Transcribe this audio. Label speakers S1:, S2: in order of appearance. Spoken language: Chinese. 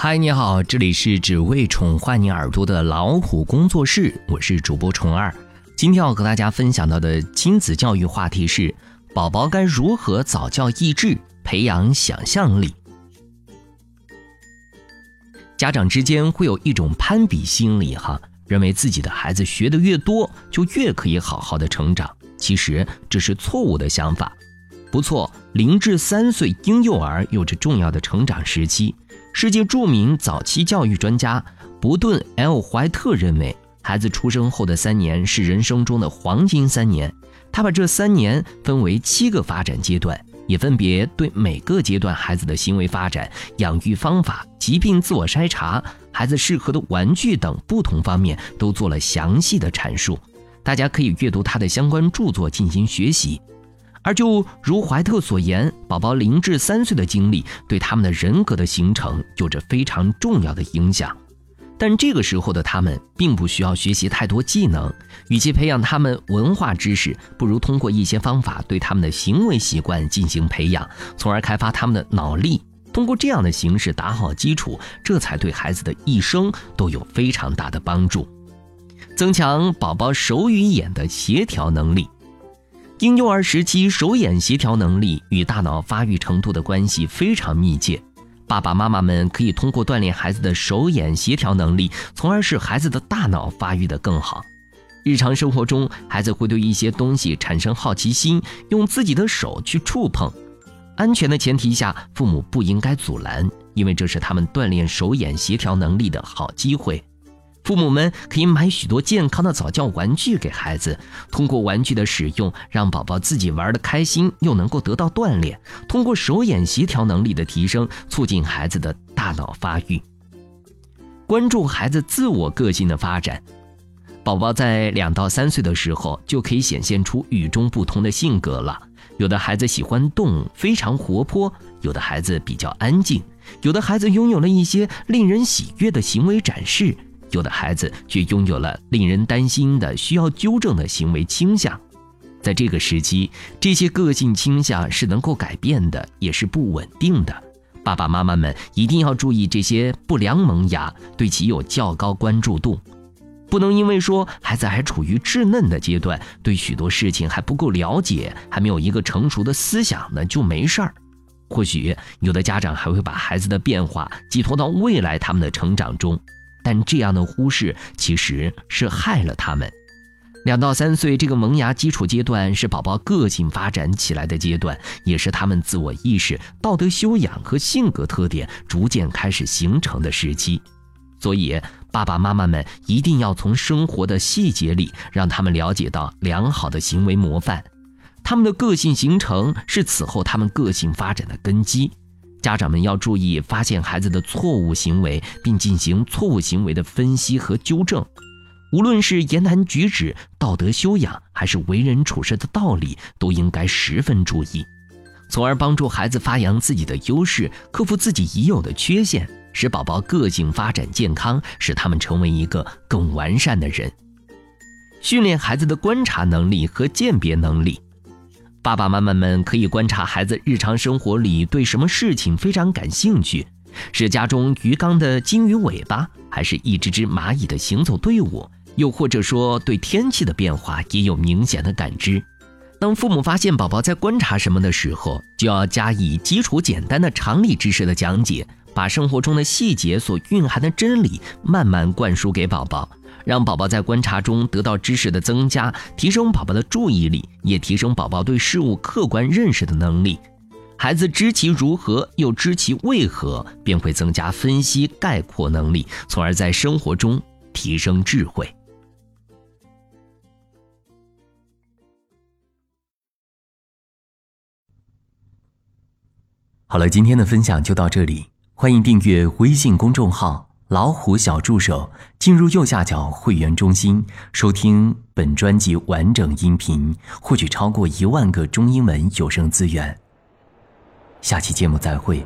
S1: 嗨，你好，这里是只为宠坏你耳朵的老虎工作室，我是主播虫儿。今天要和大家分享到的亲子教育话题是：宝宝该如何早教益智，培养想象力？家长之间会有一种攀比心理，哈，认为自己的孩子学的越多，就越可以好好的成长。其实这是错误的想法。不错，零至三岁婴幼儿有着重要的成长时期。世界著名早期教育专家伯顿 ·L· 怀特认为，孩子出生后的三年是人生中的黄金三年。他把这三年分为七个发展阶段，也分别对每个阶段孩子的行为发展、养育方法、疾病自我筛查、孩子适合的玩具等不同方面都做了详细的阐述。大家可以阅读他的相关著作进行学习。而就如怀特所言，宝宝零至三岁的经历对他们的人格的形成有着非常重要的影响。但这个时候的他们并不需要学习太多技能，与其培养他们文化知识，不如通过一些方法对他们的行为习惯进行培养，从而开发他们的脑力。通过这样的形式打好基础，这才对孩子的一生都有非常大的帮助。增强宝宝手与眼的协调能力。婴幼儿时期手眼协调能力与大脑发育程度的关系非常密切，爸爸妈妈们可以通过锻炼孩子的手眼协调能力，从而使孩子的大脑发育得更好。日常生活中，孩子会对一些东西产生好奇心，用自己的手去触碰。安全的前提下，父母不应该阻拦，因为这是他们锻炼手眼协调能力的好机会。父母们可以买许多健康的早教玩具给孩子，通过玩具的使用，让宝宝自己玩得开心，又能够得到锻炼。通过手眼协调能力的提升，促进孩子的大脑发育。关注孩子自我个性的发展，宝宝在两到三岁的时候就可以显现出与众不同的性格了。有的孩子喜欢动，非常活泼；有的孩子比较安静；有的孩子拥有了一些令人喜悦的行为展示。有的孩子却拥有了令人担心的、需要纠正的行为倾向，在这个时期，这些个性倾向是能够改变的，也是不稳定的。爸爸妈妈们一定要注意这些不良萌芽，对其有较高关注度，不能因为说孩子还处于稚嫩的阶段，对许多事情还不够了解，还没有一个成熟的思想呢，就没事儿。或许有的家长还会把孩子的变化寄托到未来他们的成长中。但这样的忽视其实是害了他们。两到三岁这个萌芽基础阶段是宝宝个性发展起来的阶段，也是他们自我意识、道德修养和性格特点逐渐开始形成的时期。所以，爸爸妈妈们一定要从生活的细节里让他们了解到良好的行为模范。他们的个性形成是此后他们个性发展的根基。家长们要注意发现孩子的错误行为，并进行错误行为的分析和纠正。无论是言谈举止、道德修养，还是为人处事的道理，都应该十分注意，从而帮助孩子发扬自己的优势，克服自己已有的缺陷，使宝宝个性发展健康，使他们成为一个更完善的人。训练孩子的观察能力和鉴别能力。爸爸妈妈们可以观察孩子日常生活里对什么事情非常感兴趣，是家中鱼缸的金鱼尾巴，还是一只只蚂蚁的行走队伍？又或者说对天气的变化也有明显的感知。当父母发现宝宝在观察什么的时候，就要加以基础简单的常理知识的讲解，把生活中的细节所蕴含的真理慢慢灌输给宝宝。让宝宝在观察中得到知识的增加，提升宝宝的注意力，也提升宝宝对事物客观认识的能力。孩子知其如何，又知其为何，便会增加分析概括能力，从而在生活中提升智慧。好了，今天的分享就到这里，欢迎订阅微信公众号。老虎小助手，进入右下角会员中心，收听本专辑完整音频，获取超过一万个中英文有声资源。下期节目再会。